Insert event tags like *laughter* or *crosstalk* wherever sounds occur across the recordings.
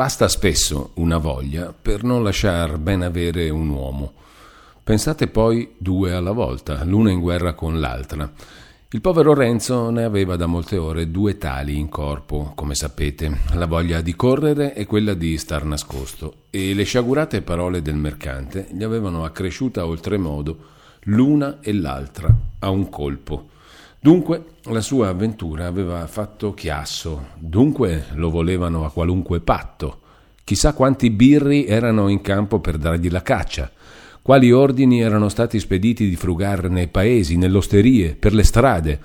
Basta spesso una voglia per non lasciar ben avere un uomo. Pensate poi due alla volta, l'una in guerra con l'altra. Il povero Renzo ne aveva da molte ore due tali in corpo, come sapete, la voglia di correre e quella di star nascosto, e le sciagurate parole del mercante gli avevano accresciuta oltremodo l'una e l'altra a un colpo. Dunque la sua avventura aveva fatto chiasso, dunque lo volevano a qualunque patto. Chissà quanti birri erano in campo per dargli la caccia quali ordini erano stati spediti di frugare nei paesi, nelle osterie, per le strade.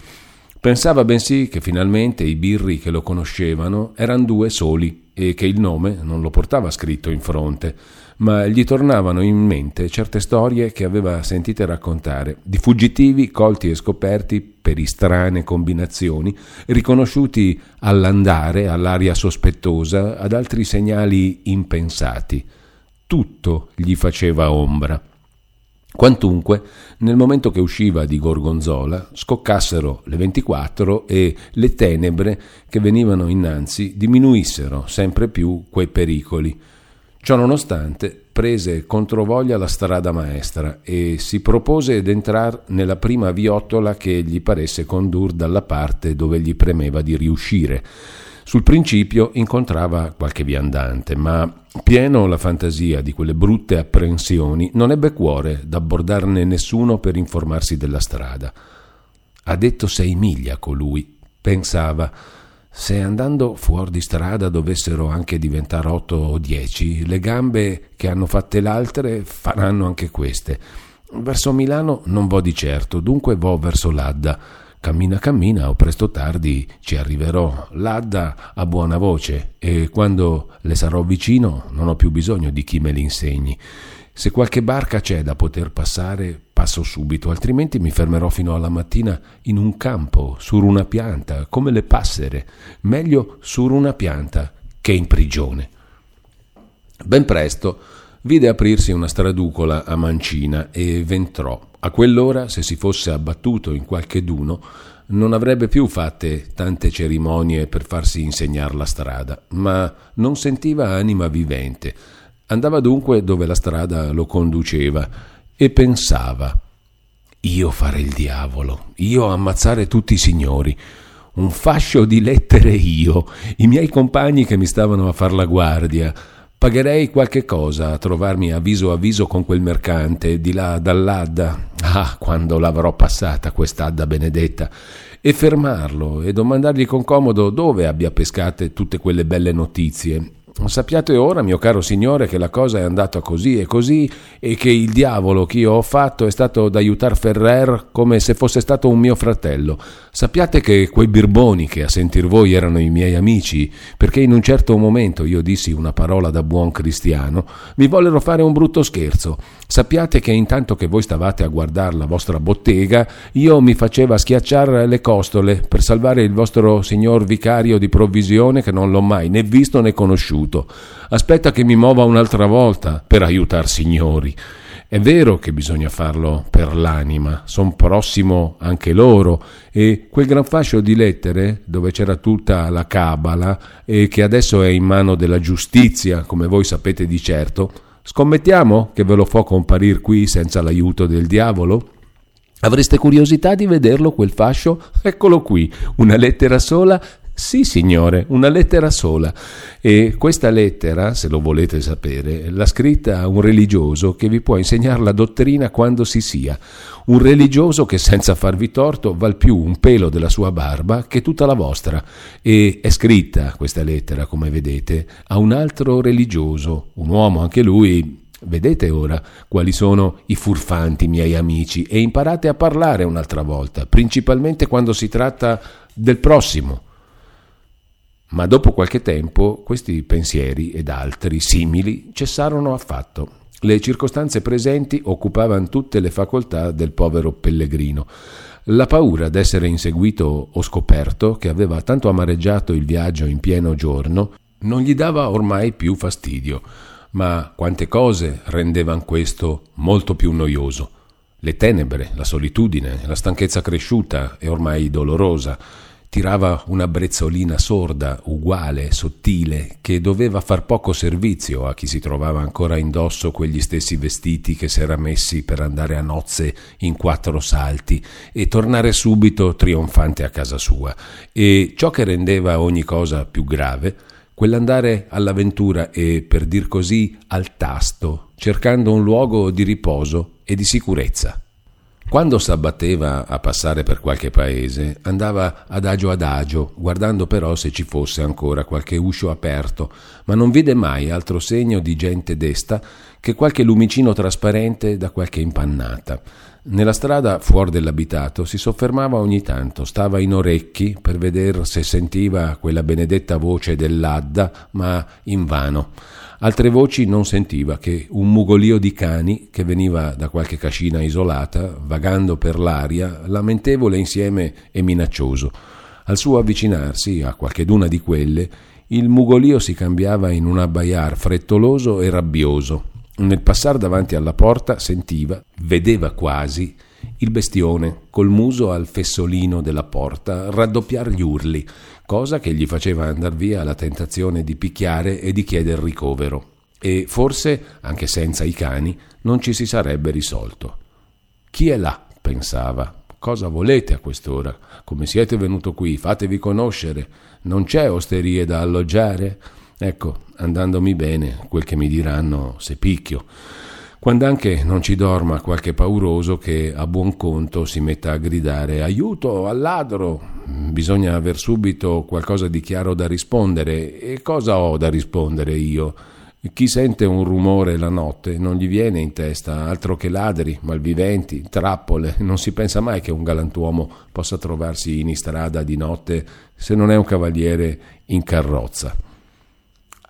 Pensava bensì che finalmente i birri che lo conoscevano erano due soli e che il nome non lo portava scritto in fronte, ma gli tornavano in mente certe storie che aveva sentite raccontare, di fuggitivi colti e scoperti per strane combinazioni, riconosciuti all'andare, all'aria sospettosa, ad altri segnali impensati tutto gli faceva ombra. Quantunque, nel momento che usciva di Gorgonzola, scoccassero le 24 e le tenebre che venivano innanzi diminuissero sempre più quei pericoli. Ciononostante, prese controvoglia la strada maestra e si propose d'entrar nella prima viottola che gli paresse condur dalla parte dove gli premeva di riuscire. Sul principio incontrava qualche viandante, ma pieno la fantasia di quelle brutte apprensioni, non ebbe cuore d'abbordarne nessuno per informarsi della strada. Ha detto sei miglia colui, pensava. Se andando fuori di strada dovessero anche diventare otto o dieci, le gambe che hanno fatte l'altre faranno anche queste. Verso Milano non vo di certo, dunque vo verso l'Adda Cammina, cammina, o presto tardi ci arriverò. L'Adda ha buona voce e quando le sarò vicino non ho più bisogno di chi me l'insegni. Se qualche barca c'è da poter passare, passo subito, altrimenti mi fermerò fino alla mattina in un campo, su una pianta, come le passere. Meglio su una pianta che in prigione. Ben presto vide aprirsi una straducola a mancina e v'entrò. A quell'ora, se si fosse abbattuto in qualche duno, non avrebbe più fatte tante cerimonie per farsi insegnar la strada, ma non sentiva anima vivente. Andava dunque dove la strada lo conduceva e pensava io fare il diavolo, io ammazzare tutti i signori, un fascio di lettere io, i miei compagni che mi stavano a far la guardia, Pagherei qualche cosa a trovarmi a viso a viso con quel mercante di là dall'Adda. Ah, quando l'avrò passata quest'Adda benedetta! E fermarlo e domandargli con comodo dove abbia pescate tutte quelle belle notizie Sappiate ora, mio caro signore, che la cosa è andata così e così e che il diavolo che io ho fatto è stato d'aiutar Ferrer come se fosse stato un mio fratello. Sappiate che quei birboni che a sentir voi erano i miei amici, perché in un certo momento io dissi una parola da buon cristiano, mi vollero fare un brutto scherzo. Sappiate che intanto che voi stavate a guardare la vostra bottega, io mi faceva schiacciare le costole per salvare il vostro signor vicario di provvisione che non l'ho mai né visto né conosciuto aiuto. Aspetta che mi muova un'altra volta per aiutar signori. È vero che bisogna farlo per l'anima, son prossimo anche loro e quel gran fascio di lettere dove c'era tutta la cabala e che adesso è in mano della giustizia, come voi sapete di certo, scommettiamo che ve lo fa comparire qui senza l'aiuto del diavolo? Avreste curiosità di vederlo quel fascio? Eccolo qui, una lettera sola sì, signore, una lettera sola. E questa lettera, se lo volete sapere, l'ha scritta un religioso che vi può insegnare la dottrina quando si sia. Un religioso che senza farvi torto val più un pelo della sua barba che tutta la vostra. E è scritta questa lettera, come vedete, a un altro religioso, un uomo anche lui Vedete ora quali sono i furfanti miei amici e imparate a parlare un'altra volta, principalmente quando si tratta del prossimo. Ma dopo qualche tempo questi pensieri ed altri simili cessarono affatto. Le circostanze presenti occupavano tutte le facoltà del povero pellegrino. La paura d'essere inseguito o scoperto, che aveva tanto amareggiato il viaggio in pieno giorno, non gli dava ormai più fastidio, ma quante cose rendevano questo molto più noioso. Le tenebre, la solitudine, la stanchezza cresciuta e ormai dolorosa, tirava una brezzolina sorda, uguale, sottile, che doveva far poco servizio a chi si trovava ancora indosso quegli stessi vestiti che s'era messi per andare a nozze in quattro salti e tornare subito trionfante a casa sua. E ciò che rendeva ogni cosa più grave, quell'andare all'avventura e, per dir così, al tasto, cercando un luogo di riposo e di sicurezza. Quando s'abbatteva a passare per qualche paese, andava adagio adagio, guardando però se ci fosse ancora qualche uscio aperto, ma non vide mai altro segno di gente desta che qualche lumicino trasparente da qualche impannata. Nella strada fuori dell'abitato si soffermava ogni tanto, stava in orecchi per vedere se sentiva quella benedetta voce dell'Adda, ma invano. Altre voci non sentiva che un mugolio di cani che veniva da qualche cascina isolata, vagando per l'aria, lamentevole insieme e minaccioso. Al suo avvicinarsi a qualcheduna di quelle, il mugolio si cambiava in un abbaiar frettoloso e rabbioso. Nel passare davanti alla porta sentiva, vedeva quasi, il bestione, col muso al fessolino della porta, raddoppiar gli urli, cosa che gli faceva andar via la tentazione di picchiare e di chiedere ricovero. E forse, anche senza i cani, non ci si sarebbe risolto. Chi è là? pensava. Cosa volete a quest'ora? Come siete venuto qui? Fatevi conoscere. Non c'è osterie da alloggiare? Ecco, andandomi bene, quel che mi diranno se picchio quando anche non ci dorma qualche pauroso che a buon conto si metta a gridare aiuto al ladro. Bisogna aver subito qualcosa di chiaro da rispondere. E cosa ho da rispondere io? Chi sente un rumore la notte non gli viene in testa altro che ladri, malviventi, trappole. Non si pensa mai che un galantuomo possa trovarsi in istrada di notte se non è un cavaliere in carrozza.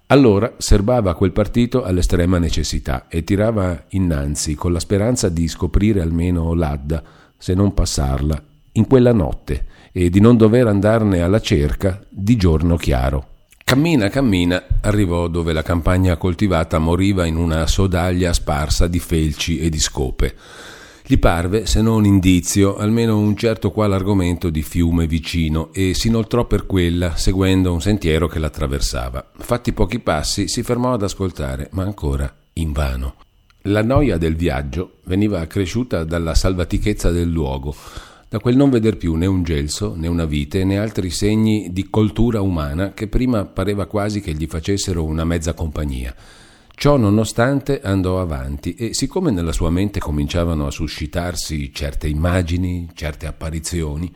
Allora serbava quel partito all'estrema necessità e tirava innanzi con la speranza di scoprire almeno l'Adda, se non passarla, in quella notte e di non dover andarne alla cerca di giorno chiaro. Cammina, cammina, arrivò dove la campagna coltivata moriva in una sodaglia sparsa di felci e di scope. Gli parve, se non indizio, almeno un certo qual argomento di fiume vicino e si inoltrò per quella, seguendo un sentiero che l'attraversava. Fatti pochi passi, si fermò ad ascoltare, ma ancora invano. La noia del viaggio veniva accresciuta dalla salvatichezza del luogo, da quel non veder più né un gelso, né una vite, né altri segni di coltura umana che prima pareva quasi che gli facessero una mezza compagnia. Ciò nonostante andò avanti e siccome nella sua mente cominciavano a suscitarsi certe immagini, certe apparizioni,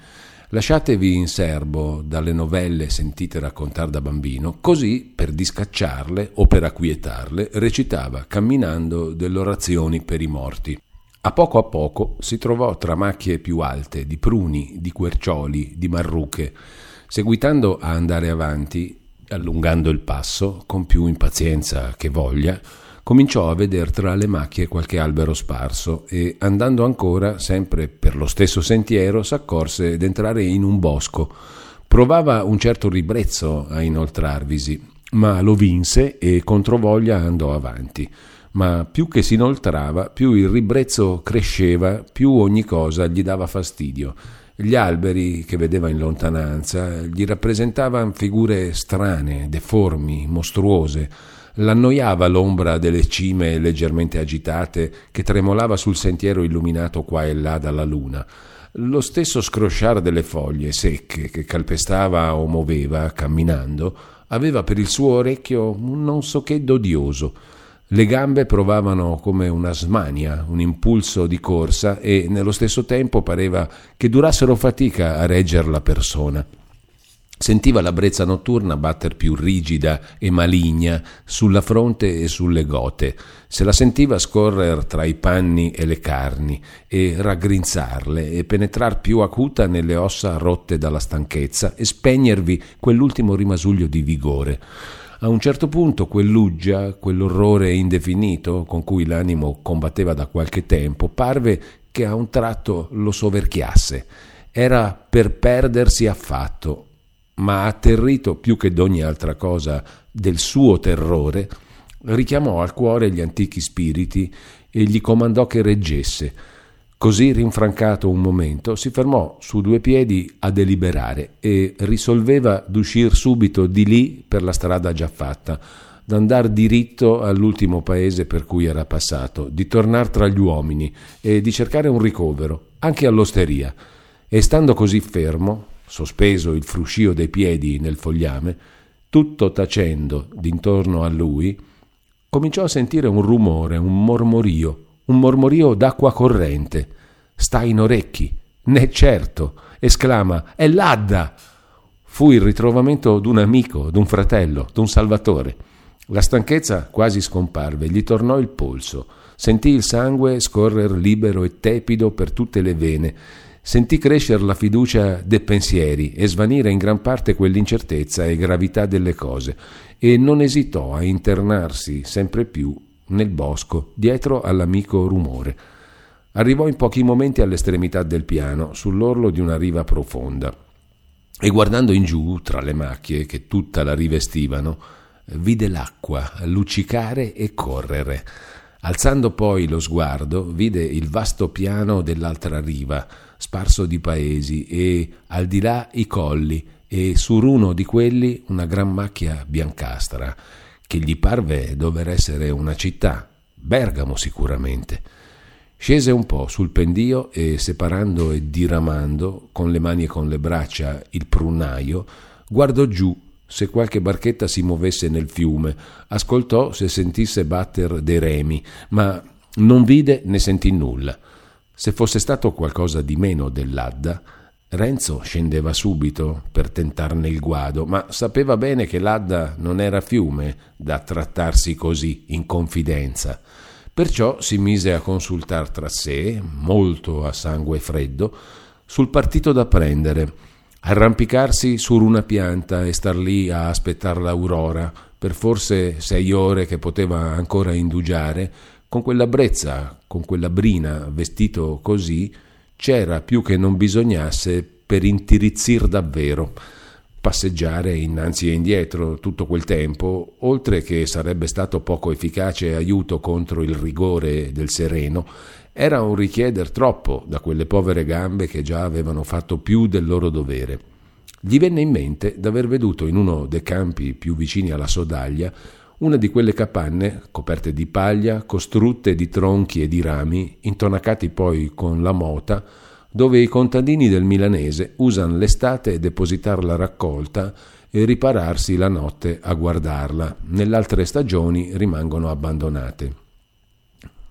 lasciatevi in serbo dalle novelle sentite raccontare da bambino, così per discacciarle o per acquietarle recitava camminando delle orazioni per i morti. A poco a poco si trovò tra macchie più alte di pruni, di quercioli, di marruche. Seguitando a andare avanti, allungando il passo, con più impazienza che voglia, cominciò a veder tra le macchie qualche albero sparso e, andando ancora, sempre per lo stesso sentiero, s'accorse d'entrare in un bosco. Provava un certo ribrezzo a inoltrarvisi, ma lo vinse e controvoglia andò avanti. Ma più che si inoltrava, più il ribrezzo cresceva, più ogni cosa gli dava fastidio gli alberi che vedeva in lontananza gli rappresentavano figure strane, deformi, mostruose. L'annoiava l'ombra delle cime leggermente agitate che tremolava sul sentiero illuminato qua e là dalla luna. Lo stesso scrosciare delle foglie secche che calpestava o muoveva camminando aveva per il suo orecchio un non so che d'odioso le gambe provavano come una smania, un impulso di corsa e nello stesso tempo pareva che durassero fatica a reggere la persona. Sentiva la brezza notturna batter più rigida e maligna sulla fronte e sulle gote, se la sentiva scorrere tra i panni e le carni e raggrinzarle e penetrar più acuta nelle ossa rotte dalla stanchezza e spegnervi quell'ultimo rimasuglio di vigore. A un certo punto quell'uggia, quell'orrore indefinito con cui l'animo combatteva da qualche tempo, parve che a un tratto lo soverchiasse. Era per perdersi affatto, ma atterrito più che d'ogni altra cosa del suo terrore, richiamò al cuore gli antichi spiriti e gli comandò che reggesse. Così rinfrancato un momento, si fermò su due piedi a deliberare e risolveva d'uscir subito di lì per la strada già fatta, d'andar diritto all'ultimo paese per cui era passato, di tornar tra gli uomini e di cercare un ricovero, anche all'osteria. E stando così fermo, sospeso il fruscio dei piedi nel fogliame, tutto tacendo d'intorno a lui, cominciò a sentire un rumore, un mormorio, un mormorio d'acqua corrente. Sta in orecchi, ne certo, esclama, è l'Adda! Fu il ritrovamento d'un amico, d'un fratello, d'un salvatore. La stanchezza quasi scomparve, gli tornò il polso, sentì il sangue scorrer libero e tepido per tutte le vene, sentì crescere la fiducia dei pensieri e svanire in gran parte quell'incertezza e gravità delle cose, e non esitò a internarsi sempre più nel bosco, dietro all'amico rumore. Arrivò in pochi momenti all'estremità del piano, sull'orlo di una riva profonda, e guardando in giù, tra le macchie che tutta la rivestivano, vide l'acqua luccicare e correre. Alzando poi lo sguardo, vide il vasto piano dell'altra riva, sparso di paesi, e al di là i colli, e sur uno di quelli una gran macchia biancastra, che gli parve dover essere una città, Bergamo sicuramente. Scese un po' sul pendio e, separando e diramando, con le mani e con le braccia, il prunnaio, guardò giù se qualche barchetta si muovesse nel fiume, ascoltò se sentisse batter dei remi, ma non vide né sentì nulla. Se fosse stato qualcosa di meno dell'Adda, Renzo scendeva subito per tentarne il guado, ma sapeva bene che l'Adda non era fiume da trattarsi così in confidenza. Perciò si mise a consultar tra sé, molto a sangue freddo, sul partito da prendere, arrampicarsi su una pianta e star lì a aspettar l'aurora per forse sei ore che poteva ancora indugiare, con quella brezza, con quella brina, vestito così, c'era più che non bisognasse per intirizzir davvero, passeggiare innanzi e indietro tutto quel tempo, oltre che sarebbe stato poco efficace aiuto contro il rigore del sereno, era un richieder troppo da quelle povere gambe che già avevano fatto più del loro dovere. Gli venne in mente d'aver veduto in uno dei campi più vicini alla Sodaglia una di quelle capanne coperte di paglia, costrutte di tronchi e di rami, intonacati poi con la mota, dove i contadini del milanese usano l'estate depositar la raccolta e ripararsi la notte a guardarla. Nelle altre stagioni rimangono abbandonate.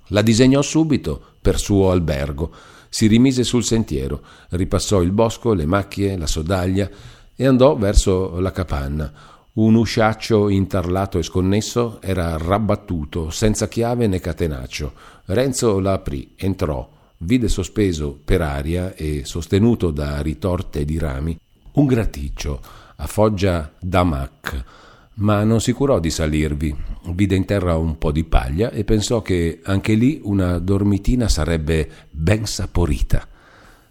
La disegnò subito per suo albergo, si rimise sul sentiero, ripassò il bosco, le macchie, la sodaglia e andò verso la capanna un usciaccio intarlato e sconnesso era rabbattuto, senza chiave né catenaccio. Renzo la aprì, entrò, vide sospeso per aria e sostenuto da ritorte di rami un graticcio a foggia d'amac, ma non si curò di salirvi. Vide in terra un po' di paglia e pensò che anche lì una dormitina sarebbe ben saporita.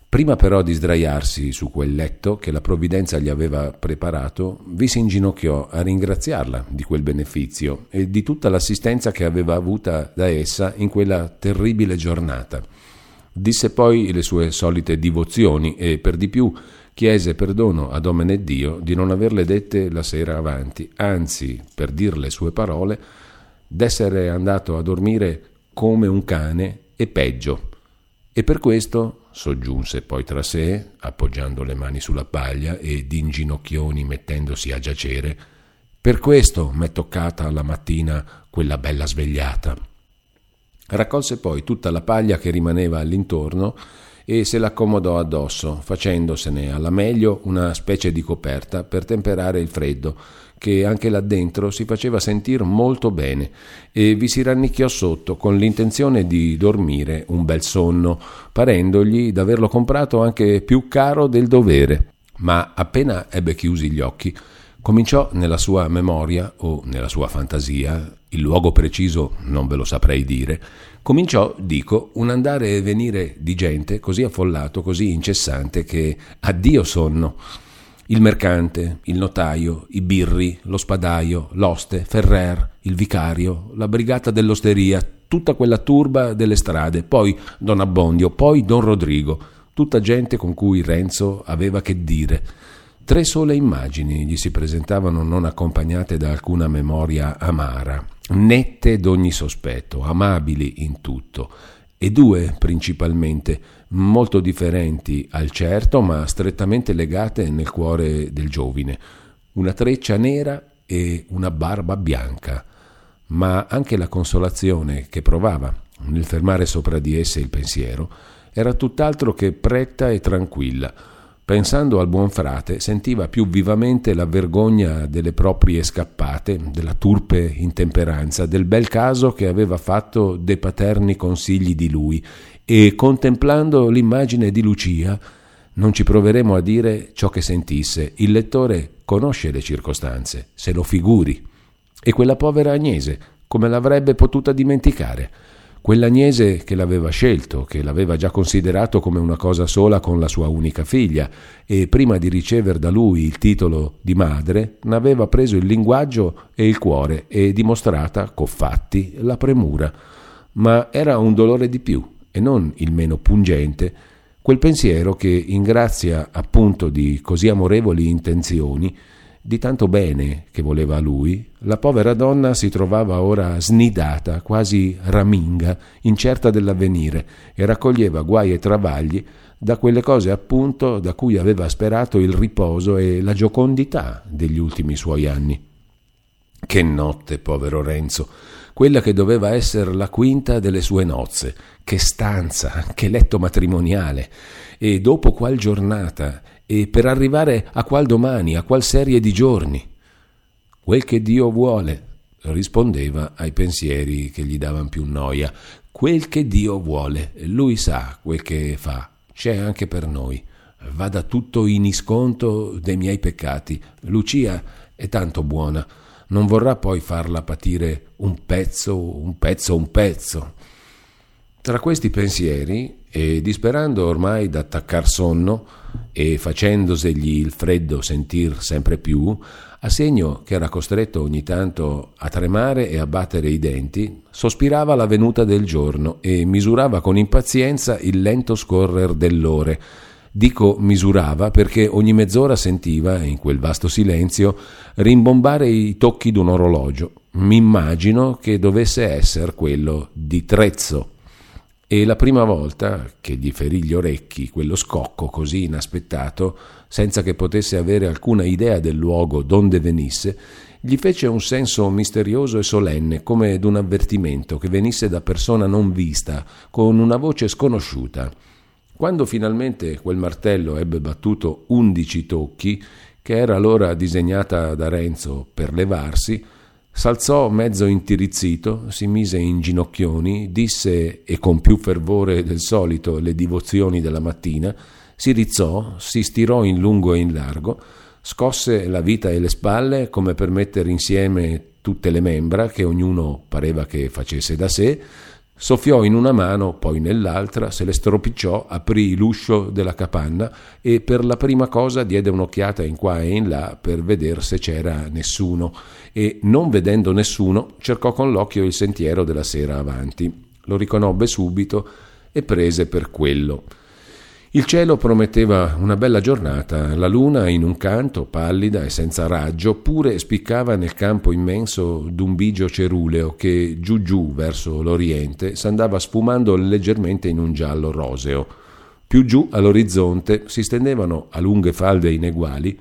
Prima però di sdraiarsi su quel letto che la provvidenza gli aveva preparato, vi si inginocchiò a ringraziarla di quel benefizio e di tutta l'assistenza che aveva avuta da essa in quella terribile giornata. Disse poi le sue solite divozioni e per di più chiese perdono a Domene Dio di non averle dette la sera avanti, anzi, per dir le sue parole, d'essere andato a dormire come un cane e peggio. E per questo soggiunse poi tra sé, appoggiando le mani sulla paglia e d'inginocchioni mettendosi a giacere, per questo m'è toccata alla mattina quella bella svegliata. Raccolse poi tutta la paglia che rimaneva all'intorno e se l'accomodò addosso, facendosene alla meglio una specie di coperta per temperare il freddo, che anche là dentro si faceva sentir molto bene e vi si rannicchiò sotto con l'intenzione di dormire un bel sonno, parendogli d'averlo comprato anche più caro del dovere. Ma appena ebbe chiusi gli occhi, cominciò nella sua memoria o nella sua fantasia, il luogo preciso non ve lo saprei dire, cominciò, dico, un andare e venire di gente così affollato, così incessante che addio sonno. Il mercante, il notaio, i birri, lo spadaio, l'oste, Ferrer, il vicario, la brigata dell'osteria, tutta quella turba delle strade, poi Don Abbondio, poi Don Rodrigo, tutta gente con cui Renzo aveva che dire. Tre sole immagini gli si presentavano non accompagnate da alcuna memoria amara, nette d'ogni sospetto, amabili in tutto, e due principalmente, molto differenti al certo, ma strettamente legate nel cuore del giovine, una treccia nera e una barba bianca, ma anche la consolazione che provava nel fermare sopra di esse il pensiero era tutt'altro che pretta e tranquilla, Pensando al buon frate, sentiva più vivamente la vergogna delle proprie scappate, della turpe intemperanza, del bel caso che aveva fatto dei paterni consigli di lui, e contemplando l'immagine di Lucia, non ci proveremo a dire ciò che sentisse. Il lettore conosce le circostanze, se lo figuri. E quella povera Agnese, come l'avrebbe potuta dimenticare? Quell'Agnese che l'aveva scelto, che l'aveva già considerato come una cosa sola con la sua unica figlia, e prima di ricevere da lui il titolo di madre, n'aveva preso il linguaggio e il cuore e dimostrata, co fatti, la premura. Ma era un dolore di più, e non il meno pungente, quel pensiero che, in grazia appunto di così amorevoli intenzioni, di tanto bene che voleva a lui, la povera donna si trovava ora snidata, quasi raminga, incerta dell'avvenire, e raccoglieva guai e travagli da quelle cose appunto da cui aveva sperato il riposo e la giocondità degli ultimi suoi anni. Che notte, povero Renzo, quella che doveva essere la quinta delle sue nozze, che stanza, che letto matrimoniale, e dopo qual giornata e per arrivare a qual domani, a qual serie di giorni. Quel che Dio vuole, rispondeva ai pensieri che gli davano più noia. Quel che Dio vuole, lui sa quel che fa, c'è anche per noi. Vada tutto in isconto dei miei peccati. Lucia è tanto buona, non vorrà poi farla patire un pezzo, un pezzo, un pezzo. Tra questi pensieri, e disperando ormai d'attaccar sonno, e facendosegli il freddo sentir sempre più, a segno che era costretto ogni tanto a tremare e a battere i denti, sospirava la venuta del giorno e misurava con impazienza il lento scorrer dell'ore. Dico misurava perché ogni mezz'ora sentiva, in quel vasto silenzio, rimbombare i tocchi d'un orologio. M'immagino che dovesse essere quello di Trezzo e la prima volta che gli ferì gli orecchi quello scocco così inaspettato, senza che potesse avere alcuna idea del luogo donde venisse, gli fece un senso misterioso e solenne, come d'un avvertimento che venisse da persona non vista, con una voce sconosciuta. Quando finalmente quel martello ebbe battuto undici tocchi, che era l'ora disegnata da Renzo per levarsi, S'alzò mezzo intirizzito, si mise in ginocchioni, disse e con più fervore del solito le divozioni della mattina, si rizzò, si stirò in lungo e in largo, scosse la vita e le spalle come per mettere insieme tutte le membra che ognuno pareva che facesse da sé, Soffiò in una mano, poi nell'altra, se le stropicciò, aprì l'uscio della capanna e per la prima cosa diede un'occhiata in qua e in là per vedere se c'era nessuno e, non vedendo nessuno, cercò con l'occhio il sentiero della sera avanti. Lo riconobbe subito e prese per quello. Il cielo prometteva una bella giornata, la luna in un canto, pallida e senza raggio, pure spiccava nel campo immenso d'un bigio ceruleo che giù giù verso l'oriente s'andava sfumando leggermente in un giallo roseo. Più giù all'orizzonte si stendevano a lunghe falde ineguali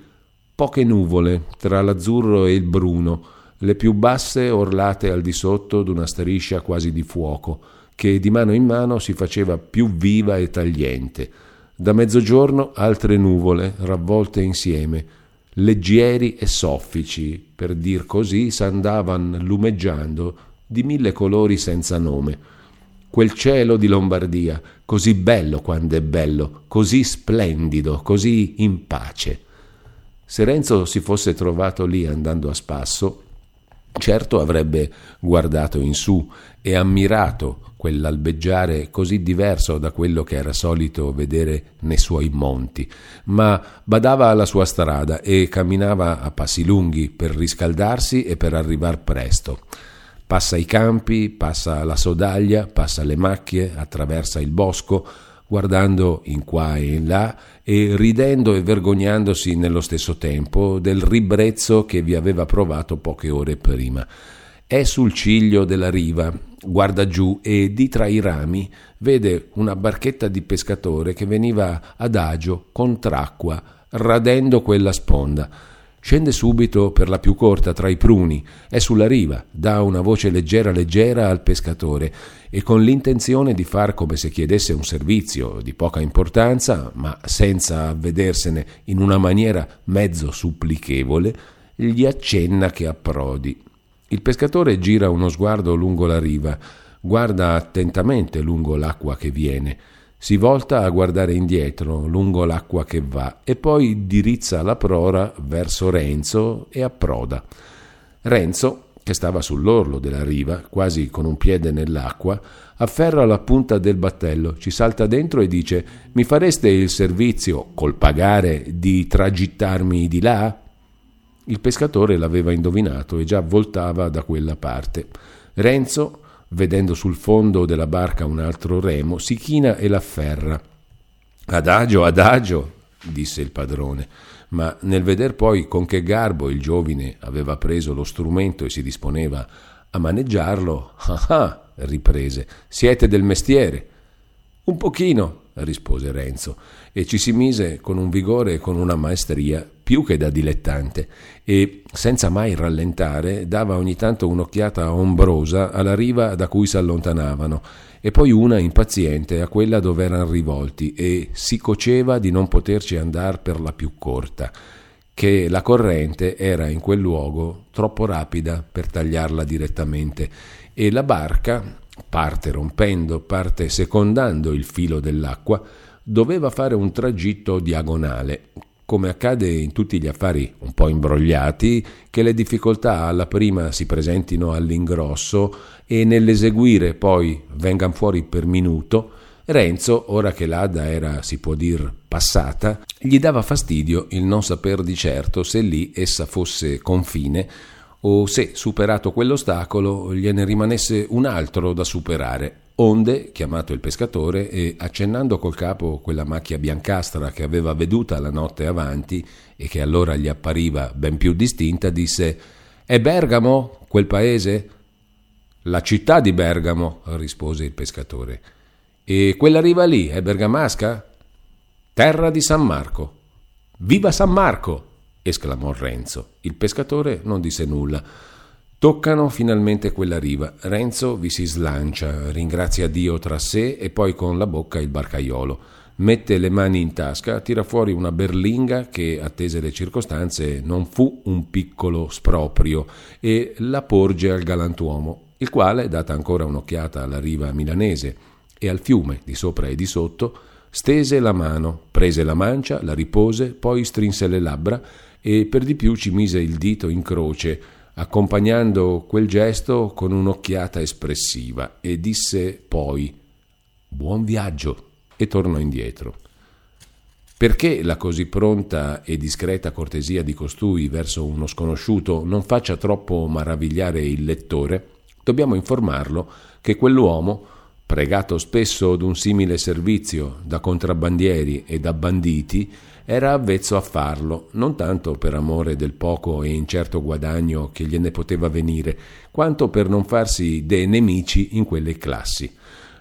poche nuvole tra l'azzurro e il bruno, le più basse orlate al di sotto d'una striscia quasi di fuoco, che di mano in mano si faceva più viva e tagliente da mezzogiorno altre nuvole ravvolte insieme, leggieri e soffici, per dir così, s'andavan lumeggiando di mille colori senza nome. Quel cielo di Lombardia, così bello quando è bello, così splendido, così in pace. Se Renzo si fosse trovato lì andando a spasso, certo avrebbe guardato in su e ammirato quell'albeggiare così diverso da quello che era solito vedere nei suoi monti, ma badava alla sua strada e camminava a passi lunghi per riscaldarsi e per arrivar presto. Passa i campi, passa la sodaglia, passa le macchie, attraversa il bosco, guardando in qua e in là e ridendo e vergognandosi nello stesso tempo del ribrezzo che vi aveva provato poche ore prima. È sul ciglio della riva, guarda giù e di tra i rami vede una barchetta di pescatore che veniva adagio, contracqua, radendo quella sponda. Scende subito per la più corta tra i pruni, è sulla riva, dà una voce leggera leggera al pescatore e con l'intenzione di far come se chiedesse un servizio di poca importanza, ma senza avvedersene in una maniera mezzo supplichevole, gli accenna che approdi. Il pescatore gira uno sguardo lungo la riva, guarda attentamente lungo l'acqua che viene, si volta a guardare indietro, lungo l'acqua che va, e poi dirizza la prora verso Renzo e approda. Renzo, che stava sull'orlo della riva, quasi con un piede nell'acqua, afferra la punta del battello, ci salta dentro e dice Mi fareste il servizio, col pagare, di tragittarmi di là? Il pescatore l'aveva indovinato e già voltava da quella parte. Renzo vedendo sul fondo della barca un altro remo, si china e l'afferra. Adagio, adagio, disse il padrone, ma nel veder poi con che garbo il giovine aveva preso lo strumento e si disponeva a maneggiarlo, ah ah, riprese, siete del mestiere. Un pochino, rispose Renzo, e ci si mise con un vigore e con una maestria più che da dilettante, e senza mai rallentare dava ogni tanto un'occhiata ombrosa alla riva da cui si allontanavano, e poi una impaziente a quella dove erano rivolti, e si coceva di non poterci andare per la più corta, che la corrente era in quel luogo troppo rapida per tagliarla direttamente, e la barca, parte rompendo, parte secondando il filo dell'acqua, doveva fare un tragitto diagonale, come accade in tutti gli affari un po' imbrogliati, che le difficoltà alla prima si presentino all'ingrosso e nell'eseguire poi vengano fuori per minuto, Renzo, ora che l'Ada era, si può dir, passata, gli dava fastidio il non saper di certo se lì essa fosse confine o se, superato quell'ostacolo, gliene rimanesse un altro da superare. Onde, chiamato il pescatore e accennando col capo quella macchia biancastra che aveva veduta la notte avanti e che allora gli appariva ben più distinta, disse È Bergamo quel paese? La città di Bergamo, rispose il pescatore. E quella riva lì è bergamasca? Terra di San Marco. Viva San Marco! esclamò Renzo. Il pescatore non disse nulla. Toccano finalmente quella riva. Renzo vi si slancia, ringrazia Dio tra sé e poi con la bocca il barcaiolo. Mette le mani in tasca, tira fuori una berlinga che, attese le circostanze, non fu un piccolo sproprio e la porge al galantuomo, il quale, data ancora un'occhiata alla riva milanese e al fiume di sopra e di sotto, stese la mano, prese la mancia, la ripose, poi strinse le labbra e per di più ci mise il dito in croce, accompagnando quel gesto con un'occhiata espressiva, e disse poi Buon viaggio e tornò indietro. Perché la così pronta e discreta cortesia di costui verso uno sconosciuto non faccia troppo maravigliare il lettore, dobbiamo informarlo che quell'uomo, pregato spesso d'un simile servizio da contrabbandieri e da banditi, era avvezzo a farlo, non tanto per amore del poco e incerto guadagno che gliene poteva venire, quanto per non farsi dei nemici in quelle classi.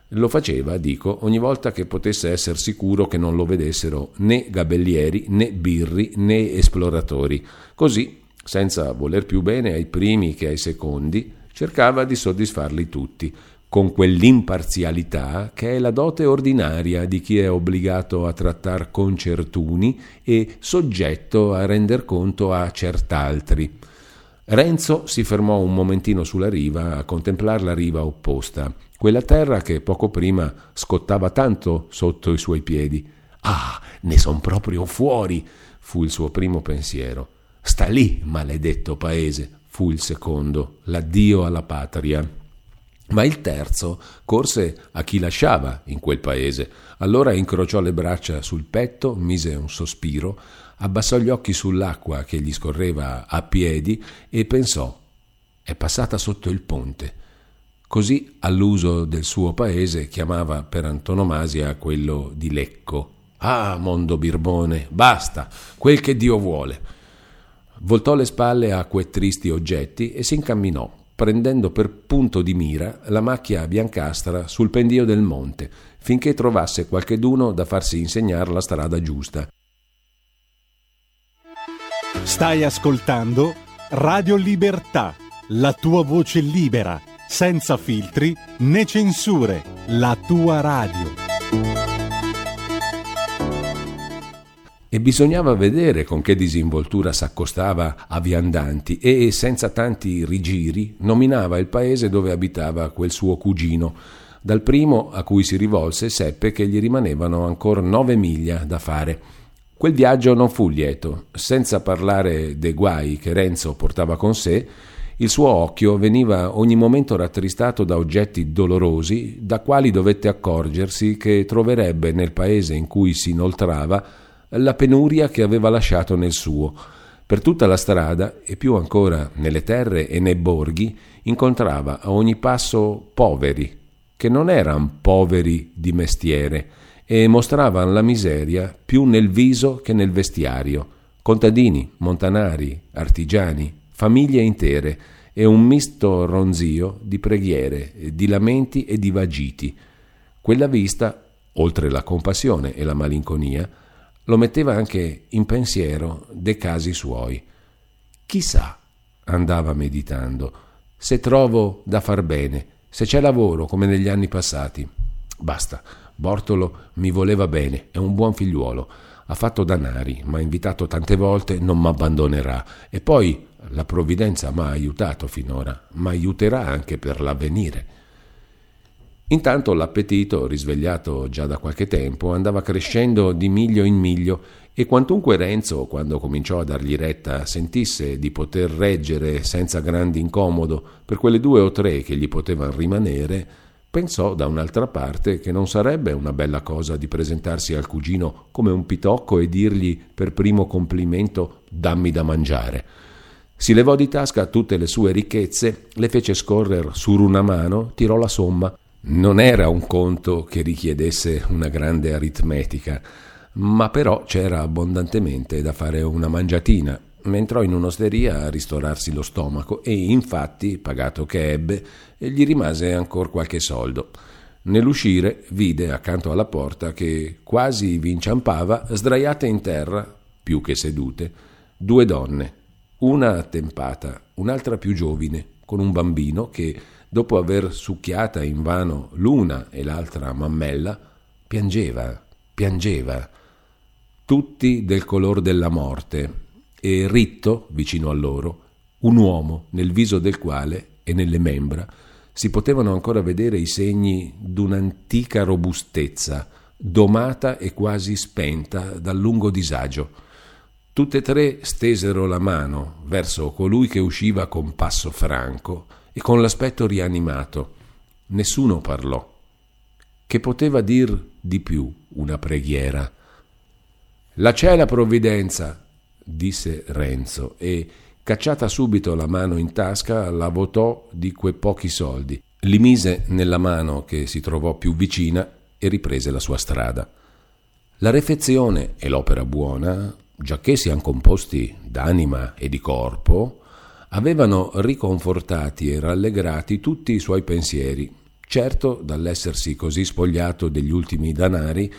Lo faceva, dico, ogni volta che potesse essere sicuro che non lo vedessero né gabellieri, né birri, né esploratori. Così, senza voler più bene ai primi che ai secondi, cercava di soddisfarli tutti, con quell'imparzialità che è la dote ordinaria di chi è obbligato a trattar con certuni e soggetto a render conto a cert'altri. Renzo si fermò un momentino sulla riva a contemplar la riva opposta, quella terra che poco prima scottava tanto sotto i suoi piedi. Ah, ne son proprio fuori, fu il suo primo pensiero. Sta lì, maledetto paese, fu il secondo, l'addio alla patria. Ma il terzo corse a chi lasciava in quel paese. Allora incrociò le braccia sul petto, mise un sospiro, abbassò gli occhi sull'acqua che gli scorreva a piedi e pensò è passata sotto il ponte. Così, all'uso del suo paese, chiamava per antonomasia quello di Lecco. Ah, mondo birbone, basta, quel che Dio vuole. Voltò le spalle a quei tristi oggetti e si incamminò, prendendo per punto di mira la macchia biancastra sul pendio del monte, finché trovasse qualcheduno da farsi insegnare la strada giusta. Stai ascoltando Radio Libertà, la tua voce libera, senza filtri né censure, la tua radio. E bisognava vedere con che disinvoltura s'accostava a viandanti e, senza tanti rigiri, nominava il paese dove abitava quel suo cugino. Dal primo a cui si rivolse seppe che gli rimanevano ancora nove miglia da fare. Quel viaggio non fu lieto, senza parlare dei guai che Renzo portava con sé, il suo occhio veniva ogni momento rattristato da oggetti dolorosi, da quali dovette accorgersi che troverebbe nel paese in cui si inoltrava la penuria che aveva lasciato nel suo. Per tutta la strada, e più ancora nelle terre e nei borghi, incontrava a ogni passo poveri, che non erano poveri di mestiere, e mostravano la miseria più nel viso che nel vestiario. Contadini, montanari, artigiani, famiglie intere, e un misto ronzio di preghiere, di lamenti e di vagiti. Quella vista, oltre la compassione e la malinconia, lo metteva anche in pensiero dei casi suoi. Chissà, andava meditando, se trovo da far bene, se c'è lavoro come negli anni passati. Basta, Bortolo mi voleva bene, è un buon figliuolo, ha fatto danari, m'ha invitato tante volte, non m'abbandonerà. E poi la provvidenza m'ha aiutato finora, m'aiuterà anche per l'avvenire. Intanto l'appetito, risvegliato già da qualche tempo, andava crescendo di miglio in miglio e quantunque Renzo, quando cominciò a dargli retta, sentisse di poter reggere senza grande incomodo per quelle due o tre che gli potevano rimanere, pensò da un'altra parte che non sarebbe una bella cosa di presentarsi al cugino come un pitocco e dirgli per primo complimento dammi da mangiare. Si levò di tasca tutte le sue ricchezze, le fece scorrere sur una mano, tirò la somma non era un conto che richiedesse una grande aritmetica, ma però c'era abbondantemente da fare una mangiatina. Entrò in un'osteria a ristorarsi lo stomaco e infatti, pagato che ebbe, gli rimase ancora qualche soldo. Nell'uscire vide accanto alla porta che quasi vi inciampava, sdraiate in terra, più che sedute, due donne, una attempata, un'altra più giovine, con un bambino che dopo aver succhiata invano l'una e l'altra mammella, piangeva, piangeva, tutti del color della morte, e ritto, vicino a loro, un uomo nel viso del quale e nelle membra si potevano ancora vedere i segni d'un'antica robustezza, domata e quasi spenta dal lungo disagio. Tutte e tre stesero la mano verso colui che usciva con passo franco e con l'aspetto rianimato. Nessuno parlò. Che poteva dir di più una preghiera? La c'è la provvidenza, disse Renzo, e cacciata subito la mano in tasca, la votò di quei pochi soldi, li mise nella mano che si trovò più vicina e riprese la sua strada. La refezione e l'opera buona, giacché siano composti d'anima e di corpo, avevano riconfortati e rallegrati tutti i suoi pensieri. Certo, dall'essersi così spogliato degli ultimi danari,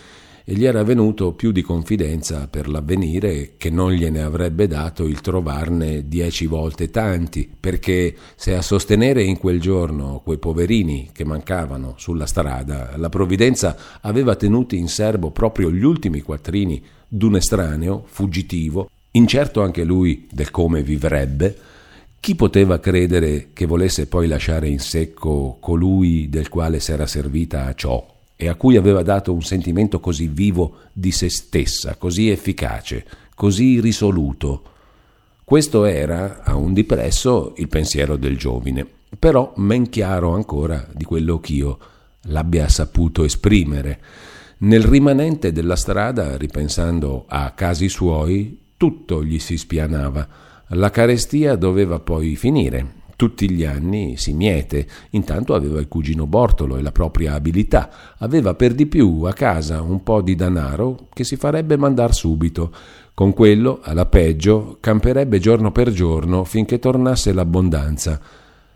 gli era venuto più di confidenza per l'avvenire che non gliene avrebbe dato il trovarne dieci volte tanti, perché se a sostenere in quel giorno quei poverini che mancavano sulla strada, la provvidenza aveva tenuti in serbo proprio gli ultimi quattrini d'un estraneo, fuggitivo, incerto anche lui del come vivrebbe, chi poteva credere che volesse poi lasciare in secco colui del quale s'era servita a ciò e a cui aveva dato un sentimento così vivo di se stessa, così efficace, così risoluto? Questo era, a un dipresso, il pensiero del giovine, però men chiaro ancora di quello ch'io l'abbia saputo esprimere. Nel rimanente della strada, ripensando a casi suoi, tutto gli si spianava la carestia doveva poi finire, tutti gli anni si miete. Intanto aveva il cugino Bortolo e la propria abilità. Aveva per di più a casa un po' di danaro che si farebbe mandar subito. Con quello, alla peggio, camperebbe giorno per giorno finché tornasse l'abbondanza.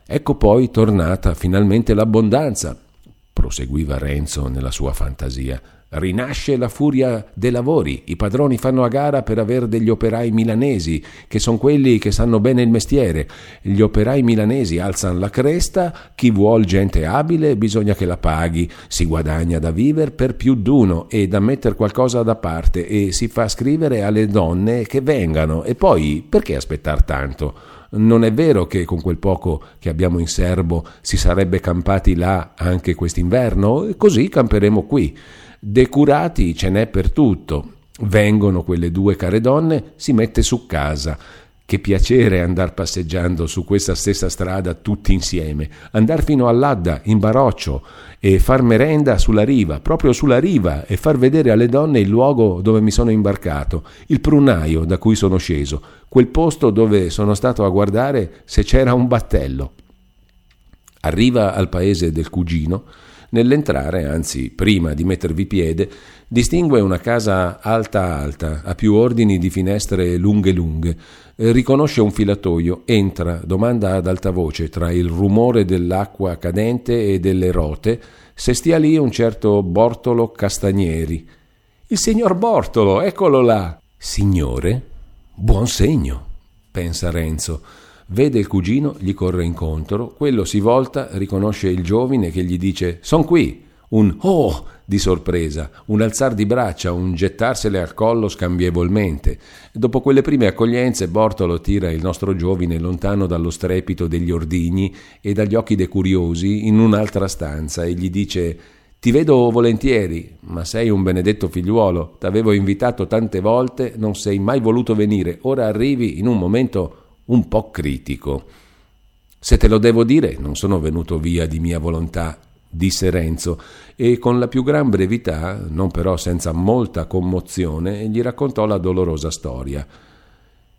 Ecco poi tornata finalmente l'abbondanza, proseguiva Renzo nella sua fantasia. Rinasce la furia dei lavori, i padroni fanno a gara per avere degli operai milanesi, che sono quelli che sanno bene il mestiere. Gli operai milanesi alzano la cresta, chi vuol gente abile bisogna che la paghi, si guadagna da vivere per più d'uno e da mettere qualcosa da parte e si fa scrivere alle donne che vengano e poi perché aspettare tanto? Non è vero che con quel poco che abbiamo in serbo si sarebbe campati là anche quest'inverno? Così camperemo qui. Decurati ce n'è per tutto. Vengono quelle due care donne, si mette su casa. Che piacere andar passeggiando su questa stessa strada tutti insieme, andar fino all'Adda in baroccio e far merenda sulla riva, proprio sulla riva, e far vedere alle donne il luogo dove mi sono imbarcato, il prunaio da cui sono sceso, quel posto dove sono stato a guardare se c'era un battello. Arriva al paese del cugino, Nell'entrare, anzi prima di mettervi piede, distingue una casa alta alta, a più ordini di finestre lunghe lunghe. Riconosce un filatoio, entra, domanda ad alta voce, tra il rumore dell'acqua cadente e delle rote, se stia lì un certo Bortolo Castagneri. Il signor Bortolo, eccolo là! Signore? Buon segno, pensa Renzo. Vede il cugino, gli corre incontro, quello si volta, riconosce il giovine che gli dice Son qui! Un oh di sorpresa, un alzar di braccia, un gettarsele al collo scambievolmente. Dopo quelle prime accoglienze, Bortolo tira il nostro giovine lontano dallo strepito degli ordigni e dagli occhi dei curiosi in un'altra stanza e gli dice ti vedo volentieri, ma sei un benedetto figliuolo. T'avevo invitato tante volte, non sei mai voluto venire. Ora arrivi in un momento un po' critico. Se te lo devo dire, non sono venuto via di mia volontà, disse Renzo, e con la più gran brevità, non però senza molta commozione, gli raccontò la dolorosa storia.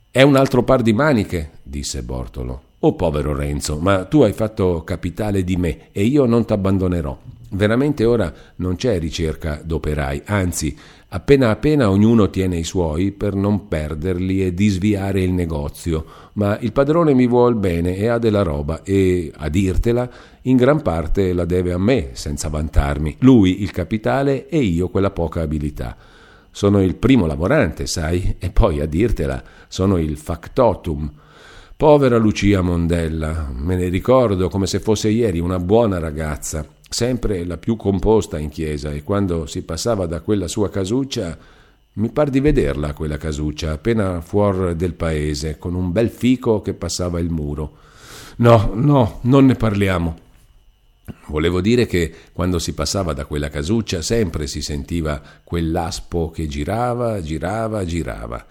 È un altro par di maniche, disse Bortolo. Oh povero Renzo, ma tu hai fatto capitale di me e io non t'abbandonerò. Veramente ora non c'è ricerca d'operai, anzi, appena appena ognuno tiene i suoi per non perderli e disviare il negozio, ma il padrone mi vuol bene e ha della roba e, a dirtela, in gran parte la deve a me, senza vantarmi, lui il capitale e io quella poca abilità. Sono il primo lavorante, sai, e poi a dirtela, sono il factotum. Povera Lucia Mondella, me ne ricordo come se fosse ieri una buona ragazza sempre la più composta in chiesa e quando si passava da quella sua casuccia mi par di vederla quella casuccia appena fuori del paese con un bel fico che passava il muro. No, no, non ne parliamo. Volevo dire che quando si passava da quella casuccia sempre si sentiva quell'aspo che girava, girava, girava.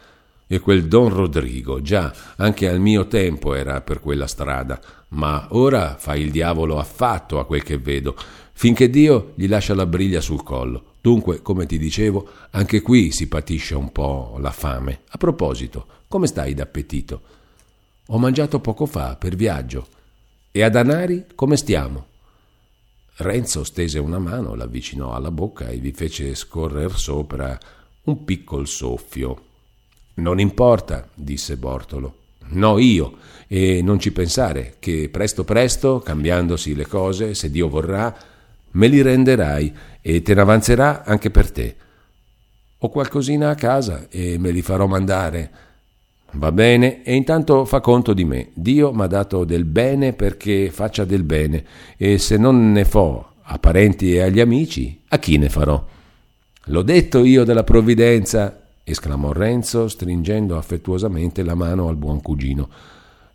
E quel Don Rodrigo, già, anche al mio tempo era per quella strada, ma ora fa il diavolo affatto a quel che vedo, finché Dio gli lascia la briglia sul collo. Dunque, come ti dicevo, anche qui si patisce un po' la fame. A proposito, come stai d'appetito? Ho mangiato poco fa per viaggio. E a Danari come stiamo? Renzo stese una mano, l'avvicinò alla bocca e vi fece scorrer sopra un piccol soffio. Non importa, disse Bortolo. No, io. E non ci pensare, che presto presto, cambiandosi le cose, se Dio vorrà, me li renderai e te ne avanzerà anche per te. Ho qualcosina a casa e me li farò mandare. Va bene, e intanto fa conto di me. Dio m'ha dato del bene perché faccia del bene, e se non ne fo a parenti e agli amici, a chi ne farò? L'ho detto io della provvidenza, esclamò Renzo, stringendo affettuosamente la mano al buon cugino.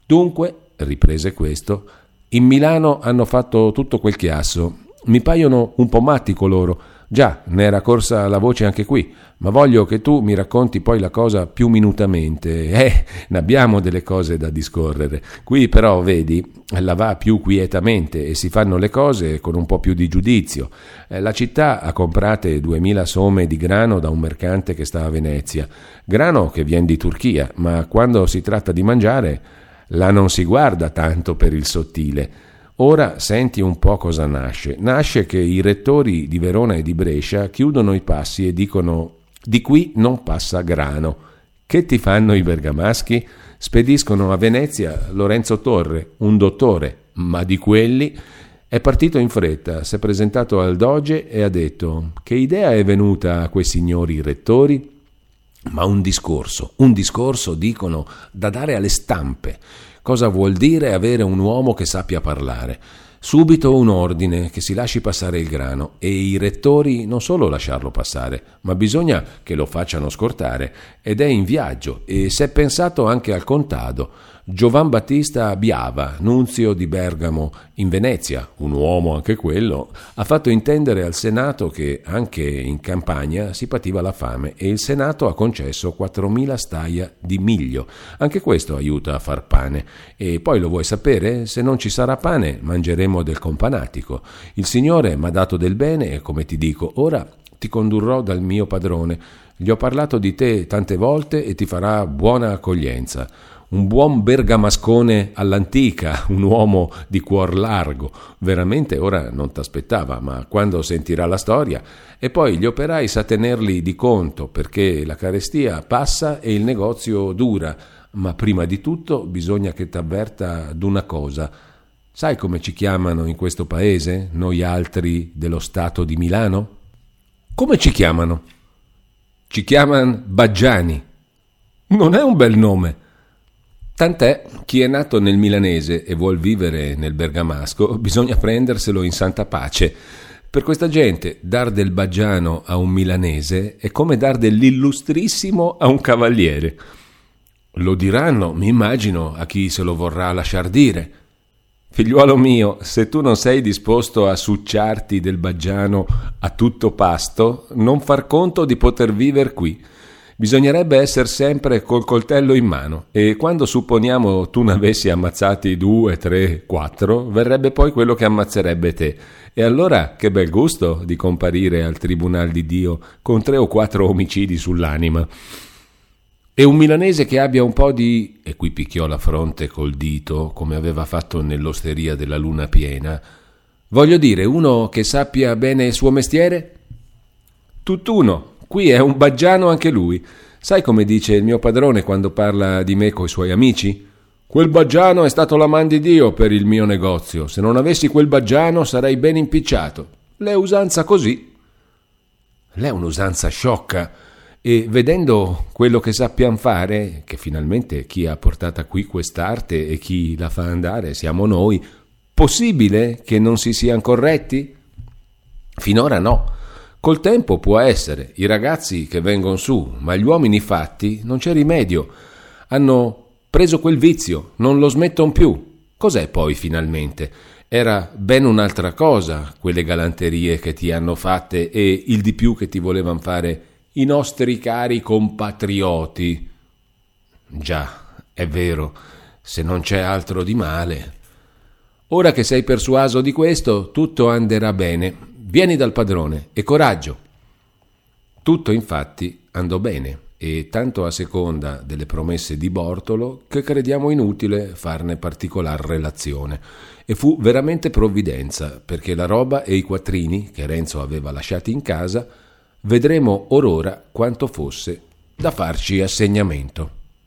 Dunque, riprese questo, in Milano hanno fatto tutto quel chiasso. Mi paiono un po' matti coloro. Già, ne era corsa la voce anche qui, ma voglio che tu mi racconti poi la cosa più minutamente. *laughs* Eh, ne abbiamo delle cose da discorrere. Qui però, vedi, la va più quietamente e si fanno le cose con un po' più di giudizio. Eh, la città ha comprate duemila somme di grano da un mercante che sta a Venezia. Grano che viene di Turchia, ma quando si tratta di mangiare Là non si guarda tanto per il sottile. Ora senti un po' cosa nasce. Nasce che i rettori di Verona e di Brescia chiudono i passi e dicono di qui non passa grano. Che ti fanno i bergamaschi? Spediscono a Venezia Lorenzo Torre, un dottore, ma di quelli è partito in fretta, si è presentato al Doge e ha detto che idea è venuta a quei signori rettori? Ma un discorso, un discorso, dicono, da dare alle stampe. Cosa vuol dire avere un uomo che sappia parlare? Subito un ordine che si lasci passare il grano e i rettori non solo lasciarlo passare, ma bisogna che lo facciano scortare ed è in viaggio e si è pensato anche al contado. Giovan Battista Biava, nunzio di Bergamo in Venezia, un uomo anche quello, ha fatto intendere al Senato che anche in campagna si pativa la fame e il Senato ha concesso 4.000 staia di miglio. Anche questo aiuta a far pane. E poi lo vuoi sapere? Se non ci sarà pane mangeremo del companatico. Il Signore mi ha dato del bene e come ti dico, ora ti condurrò dal mio padrone. Gli ho parlato di te tante volte e ti farà buona accoglienza un buon bergamascone all'antica, un uomo di cuor largo. Veramente ora non t'aspettava, ma quando sentirà la storia. E poi gli operai sa tenerli di conto, perché la carestia passa e il negozio dura. Ma prima di tutto bisogna che t'avverta d'una cosa. Sai come ci chiamano in questo paese, noi altri dello Stato di Milano? Come ci chiamano? Ci chiamano Baggiani. Non è un bel nome. Tant'è, chi è nato nel milanese e vuol vivere nel bergamasco, bisogna prenderselo in santa pace. Per questa gente, dar del baggiano a un milanese è come dar dell'illustrissimo a un cavaliere. Lo diranno, mi immagino, a chi se lo vorrà lasciar dire. Figliuolo mio, se tu non sei disposto a succiarti del baggiano a tutto pasto, non far conto di poter vivere qui. Bisognerebbe essere sempre col coltello in mano e quando supponiamo tu ne avessi ammazzati due, tre, quattro, verrebbe poi quello che ammazzerebbe te. E allora che bel gusto di comparire al tribunal di Dio con tre o quattro omicidi sull'anima. E un milanese che abbia un po' di... e qui picchiò la fronte col dito, come aveva fatto nell'osteria della luna piena. Voglio dire, uno che sappia bene il suo mestiere? Tutt'uno, Qui è un baggiano anche lui. Sai come dice il mio padrone quando parla di me coi suoi amici? Quel baggiano è stato la man di Dio per il mio negozio. Se non avessi quel baggiano sarei ben impicciato. L'è usanza così. L'è un'usanza sciocca. E vedendo quello che sappiamo fare, che finalmente chi ha portata qui quest'arte e chi la fa andare siamo noi, possibile che non si siano corretti? Finora no. Col tempo può essere, i ragazzi che vengono su, ma gli uomini fatti non c'è rimedio. Hanno preso quel vizio, non lo smettono più. Cos'è poi finalmente? Era ben un'altra cosa quelle galanterie che ti hanno fatte e il di più che ti volevano fare i nostri cari compatrioti. Già, è vero, se non c'è altro di male. Ora che sei persuaso di questo, tutto anderà bene. Vieni dal padrone e coraggio. Tutto infatti andò bene e tanto a seconda delle promesse di Bortolo che crediamo inutile farne particolar relazione. E fu veramente provvidenza, perché la roba e i quattrini che Renzo aveva lasciati in casa vedremo or ora quanto fosse da farci assegnamento.